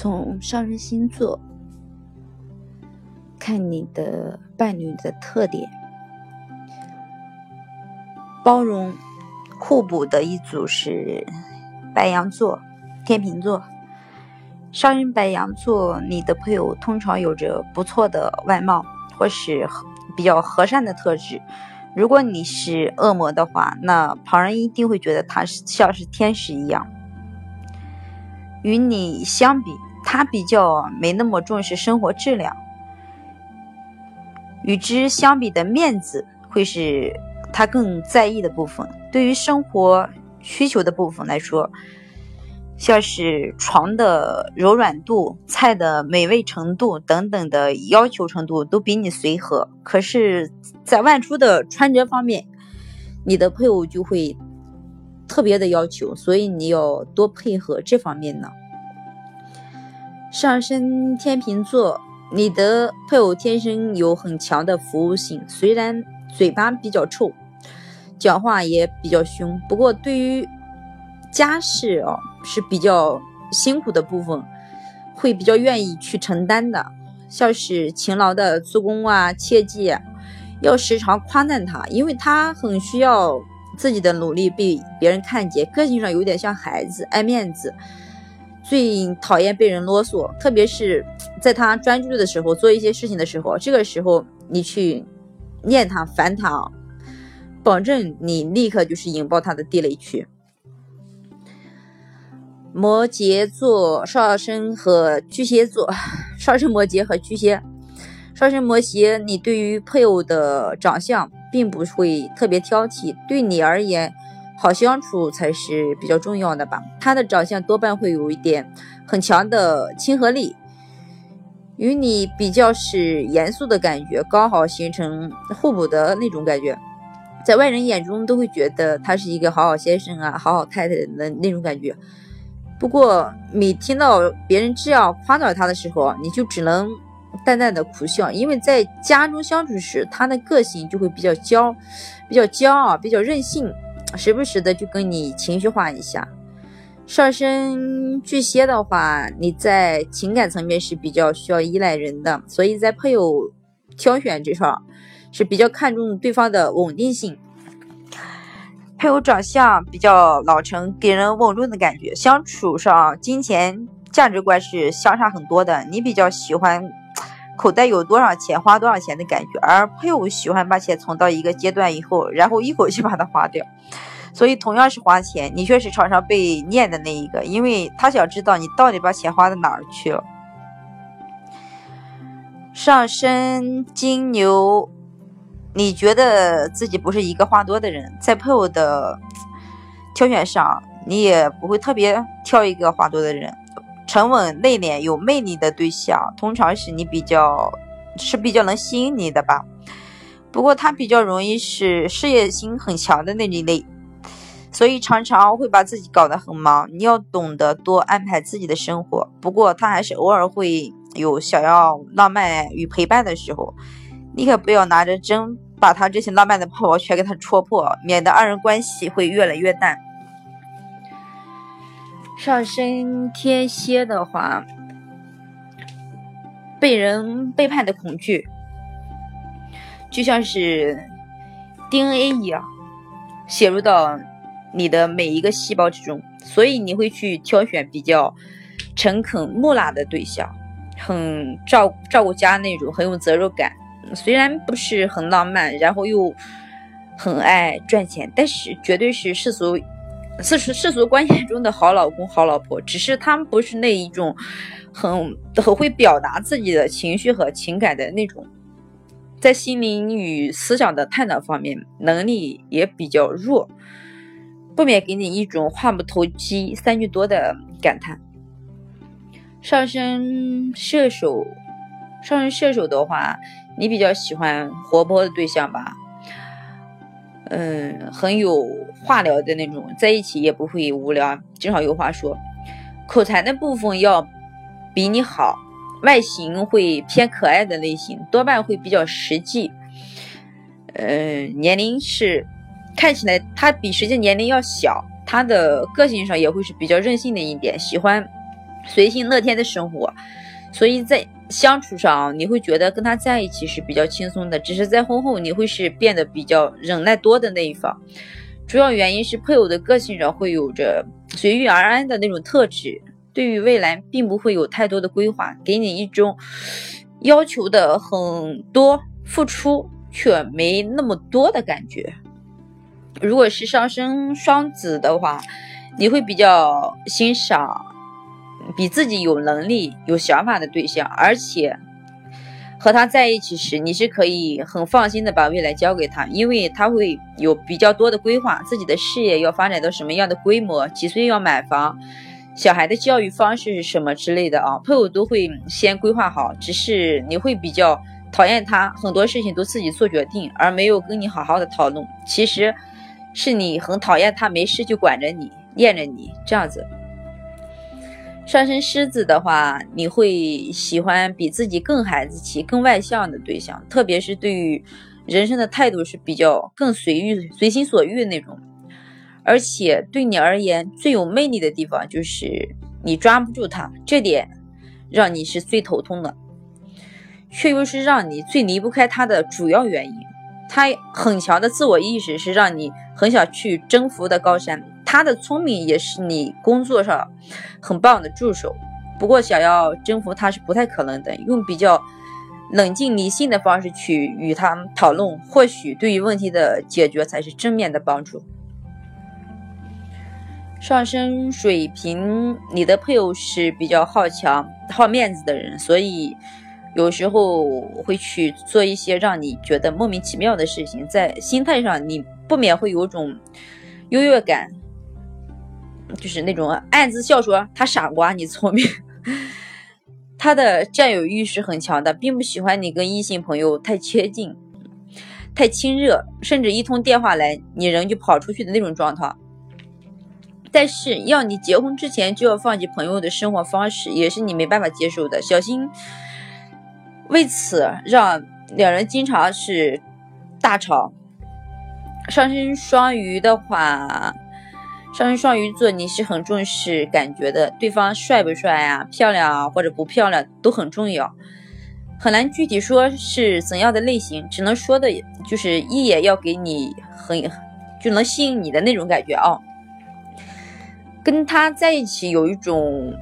从上升星座看你的伴侣的特点，包容、互补的一组是白羊座、天秤座。上升白羊座，你的配偶通常有着不错的外貌，或是比较和善的特质。如果你是恶魔的话，那旁人一定会觉得他是像是天使一样。与你相比，他比较没那么重视生活质量。与之相比的面子，会是他更在意的部分。对于生活需求的部分来说。像是床的柔软度、菜的美味程度等等的要求程度都比你随和，可是，在外出的穿着方面，你的配偶就会特别的要求，所以你要多配合这方面呢。上升天秤座，你的配偶天生有很强的服务性，虽然嘴巴比较臭，讲话也比较凶，不过对于家事哦。是比较辛苦的部分，会比较愿意去承担的，像是勤劳的做工啊，切记要时常夸赞他，因为他很需要自己的努力被别人看见。个性上有点像孩子，爱面子，最讨厌被人啰嗦，特别是在他专注的时候，做一些事情的时候，这个时候你去念他、烦他，保证你立刻就是引爆他的地雷区。摩羯座上升和巨蟹座，上升摩羯和巨蟹，上升摩羯，你对于配偶的长相并不会特别挑剔，对你而言，好相处才是比较重要的吧。他的长相多半会有一点很强的亲和力，与你比较是严肃的感觉，刚好形成互补的那种感觉，在外人眼中都会觉得他是一个好好先生啊，好好太太的那种感觉。不过，每听到别人这样夸奖他的时候，你就只能淡淡的苦笑，因为在家中相处时，他的个性就会比较骄，比较骄傲，比较任性，时不时的就跟你情绪化一下。上升巨蟹的话，你在情感层面是比较需要依赖人的，所以在配偶挑选这上是比较看重对方的稳定性。配偶长相比较老成，给人稳重的感觉。相处上，金钱价值观是相差很多的。你比较喜欢口袋有多少钱花多少钱的感觉，而配偶喜欢把钱存到一个阶段以后，然后一口气把它花掉。所以同样是花钱，你却是常常被念的那一个，因为他想知道你到底把钱花到哪儿去了。上升金牛。你觉得自己不是一个话多的人，在配偶的挑选上，你也不会特别挑一个话多的人，沉稳内敛有魅力的对象，通常是你比较是比较能吸引你的吧。不过他比较容易是事业心很强的那一类，所以常常会把自己搞得很忙。你要懂得多安排自己的生活。不过他还是偶尔会有想要浪漫与陪伴的时候，你可不要拿着针。把他这些浪漫的泡泡全给他戳破，免得二人关系会越来越淡。上升天蝎的话，被人背叛的恐惧，就像是 DNA 一样，写入到你的每一个细胞之中，所以你会去挑选比较诚恳木讷的对象，很照照顾家那种，很有责任感。虽然不是很浪漫，然后又很爱赚钱，但是绝对是世俗世俗世俗观念中的好老公、好老婆。只是他们不是那一种很很会表达自己的情绪和情感的那种，在心灵与思想的探讨方面能力也比较弱，不免给你一种话不投机三句多的感叹。上升射手，上升射手的话。你比较喜欢活泼的对象吧？嗯，很有话聊的那种，在一起也不会无聊，经常有话说。口才的部分要比你好，外形会偏可爱的类型，多半会比较实际。嗯，年龄是看起来他比实际年龄要小，他的个性上也会是比较任性的一点，喜欢随性乐天的生活，所以在相处上你会觉得跟他在一起是比较轻松的。只是在婚后你会是变得比较忍耐多的那一方，主要原因是配偶的个性上会有着随遇而安的那种特质，对于未来并不会有太多的规划，给你一种要求的很多，付出却没那么多的感觉。如果是上升双子的话，你会比较欣赏比自己有能力、有想法的对象，而且和他在一起时，你是可以很放心的把未来交给他，因为他会有比较多的规划，自己的事业要发展到什么样的规模，几岁要买房，小孩的教育方式是什么之类的啊，配偶都会先规划好，只是你会比较讨厌他，很多事情都自己做决定，而没有跟你好好的讨论。其实。是你很讨厌他，没事就管着你，念着你这样子。上升狮子的话，你会喜欢比自己更孩子气、更外向的对象，特别是对于人生的态度是比较更随遇、随心所欲那种。而且对你而言最有魅力的地方就是你抓不住他，这点让你是最头痛的，却又是让你最离不开他的主要原因。他很强的自我意识是让你很想去征服的高山。他的聪明也是你工作上很棒的助手。不过想要征服他是不太可能的。用比较冷静理性的方式去与他讨论，或许对于问题的解决才是正面的帮助。上升水瓶，你的配偶是比较好强、好面子的人，所以。有时候会去做一些让你觉得莫名其妙的事情，在心态上你不免会有种优越感，就是那种暗自笑说他傻瓜，你聪明。他的占有欲是很强的，并不喜欢你跟异性朋友太接近、太亲热，甚至一通电话来你人就跑出去的那种状态。但是要你结婚之前就要放弃朋友的生活方式，也是你没办法接受的。小心。为此，让两人经常是大吵。上升双鱼的话，上升双鱼座，你是很重视感觉的，对方帅不帅啊，漂亮啊，或者不漂亮都很重要，很难具体说是怎样的类型，只能说的就是一眼要给你很就能吸引你的那种感觉啊。跟他在一起有一种。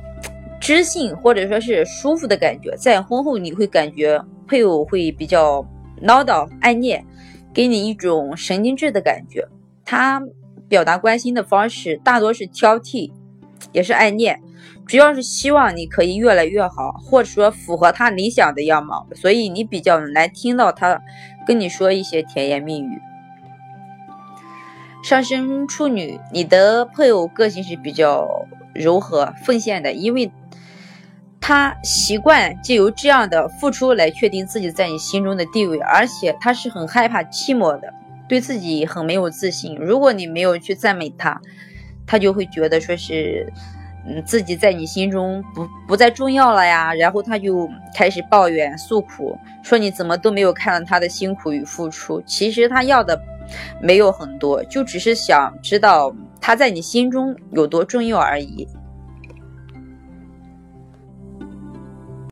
知性或者说是舒服的感觉，在婚后你会感觉配偶会比较唠叨爱念，给你一种神经质的感觉。他表达关心的方式大多是挑剔，也是爱念，主要是希望你可以越来越好，或者说符合他理想的样貌，所以你比较难听到他跟你说一些甜言蜜语。上升处女，你的配偶个性是比较柔和奉献的，因为。他习惯借由这样的付出来确定自己在你心中的地位，而且他是很害怕寂寞的，对自己很没有自信。如果你没有去赞美他，他就会觉得说是，嗯，自己在你心中不不再重要了呀。然后他就开始抱怨诉苦，说你怎么都没有看到他的辛苦与付出。其实他要的没有很多，就只是想知道他在你心中有多重要而已。